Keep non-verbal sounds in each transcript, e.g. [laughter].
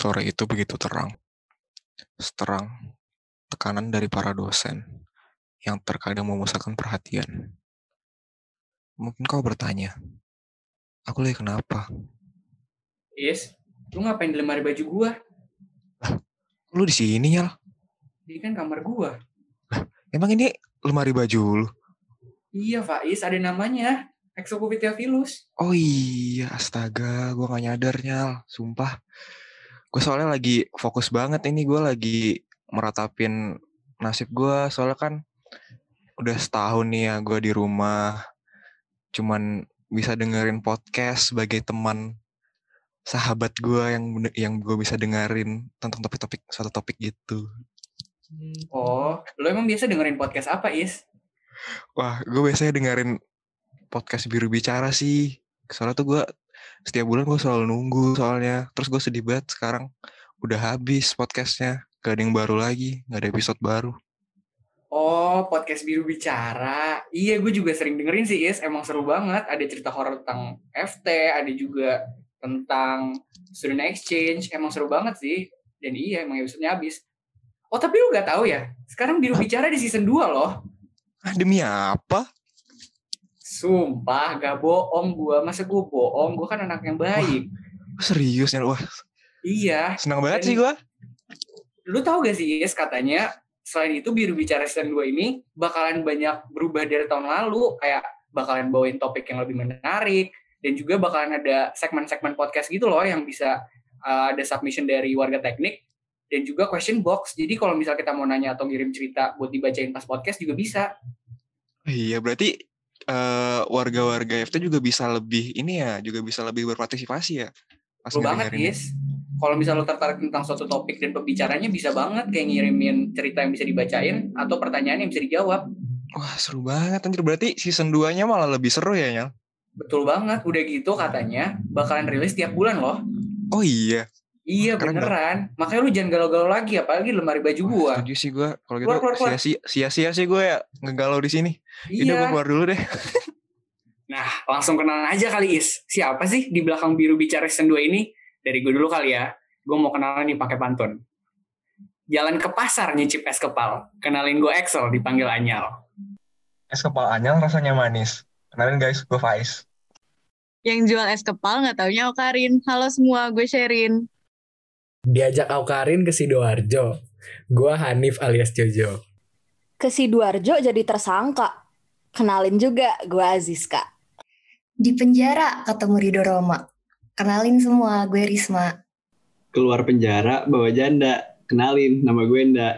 Sore itu begitu terang. Seterang tekanan dari para dosen yang terkadang memusatkan perhatian. Mungkin kau bertanya, aku lagi kenapa? Is, lu ngapain di lemari baju gua? Lu di sini ya? Ini kan kamar gua. Emang ini lemari baju lu? Iya, Faiz, ada namanya. Exocupitilus. Oh iya, astaga, gua gak nyadar nyal, sumpah. Gue soalnya lagi fokus banget ini, gue lagi meratapin nasib gue, soalnya kan udah setahun nih ya gue di rumah, cuman bisa dengerin podcast sebagai teman sahabat gue yang yang gue bisa dengerin tentang topik-topik satu topik gitu. Oh, lo emang biasa dengerin podcast apa, Is? Wah, gue biasanya dengerin podcast Biru Bicara sih. Soalnya tuh gue setiap bulan gue selalu nunggu soalnya. Terus gue sedih banget sekarang udah habis podcastnya. Gak ada yang baru lagi, gak ada episode baru. Oh, podcast Biru Bicara. Iya, gue juga sering dengerin sih, Is. Emang seru banget. Ada cerita horor tentang FT, ada juga tentang student exchange. Emang seru banget sih. Dan iya, emang episode-nya habis. Oh, tapi lu gak tahu ya? Sekarang Biru Bicara di season 2 loh. Ah, demi apa? Sumpah, gak bohong gua. Masa gua bohong? Gua kan anak yang baik. Wah, serius ya? Wah, Iya. senang banget Dan- sih gue. Lu tahu gak sih, Is, katanya selain itu Biru Bicara season 2 ini bakalan banyak berubah dari tahun lalu. Kayak bakalan bawain topik yang lebih menarik. Dan juga bakalan ada segmen-segmen podcast gitu loh yang bisa uh, ada submission dari warga teknik. Dan juga question box. Jadi kalau misal kita mau nanya atau ngirim cerita buat dibacain pas podcast juga bisa. Iya, berarti eh, warga-warga FT juga bisa lebih ini ya, juga bisa lebih berpartisipasi ya. Pas Betul banget, ngedengerin. Is. Kalau misal lo tertarik tentang suatu topik dan pembicaranya bisa banget kayak ngirimin cerita yang bisa dibacain atau pertanyaan yang bisa dijawab. Wah, seru banget anjir. Berarti season 2-nya malah lebih seru ya, Nyal? Betul banget. Udah gitu katanya bakalan rilis tiap bulan loh. Oh iya. Iya Keren beneran. Makanya lu jangan galau-galau lagi apalagi lemari baju Wah, gua. Setuju sih gue. Kalau gitu sia-sia sia-sia sih gue ya ngegalau di sini. Udah gue Iya. keluar dulu deh. Nah, langsung kenalan aja kali Is. Siapa sih di belakang biru bicara season 2 ini? Dari gue dulu kali ya. Gue mau kenalan nih pakai pantun. Jalan ke pasar nyicip es kepal. Kenalin gue Excel dipanggil Anyal. Es kepal anyal rasanya manis. Kenalin guys, gue Faiz. Yang jual es kepal nggak taunya Okarin. Halo semua, gue Sherin. Diajak Aukarin ke Sidoarjo. Gua Hanif alias Jojo. ke Sidoarjo jadi tersangka. Kenalin juga, gue Aziska. Di penjara ketemu Rido Roma. Kenalin semua, gue Risma. keluar penjara bawa janda. Kenalin, nama gue Nda.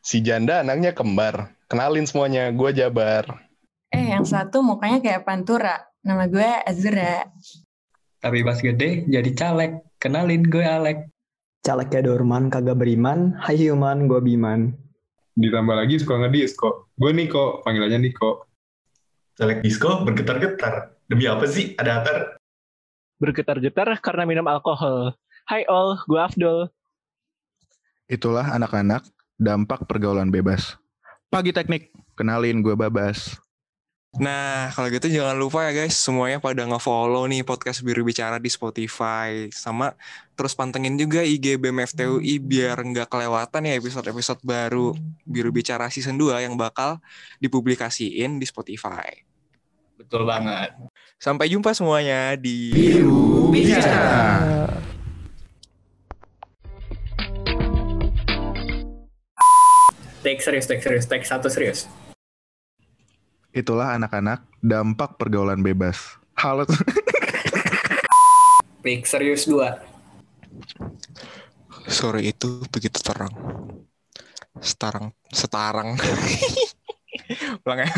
Si janda anaknya kembar. Kenalin semuanya, gue Jabar. Eh, yang satu mukanya kayak Pantura. Nama gue Azura. Tapi pas gede jadi caleg. Kenalin, gue Alek. Caleg kayak Dorman kagak beriman, hai human, gue Biman. Ditambah lagi suka ngedisco. Gue Niko, panggilannya Niko. Caleg disco bergetar-getar. Demi apa sih? Ada atar? Bergetar-getar karena minum alkohol. Hai all, gue Afdol. Itulah anak-anak dampak pergaulan bebas. Pagi teknik, kenalin gue Babas. Nah, kalau gitu jangan lupa ya guys, semuanya pada nge-follow nih podcast Biru Bicara di Spotify. Sama terus pantengin juga IG BEM FTUI biar nggak kelewatan ya episode-episode baru Biru Bicara Season 2 yang bakal dipublikasiin di Spotify. Betul banget. Sampai jumpa semuanya di Biru Bicara. Take serius, take serius, take satu serius. Itulah anak-anak dampak pergaulan bebas. Halo. [laughs] Take serius dua. Sore itu begitu terang. Setarang, setarang. [laughs] Ulang ya.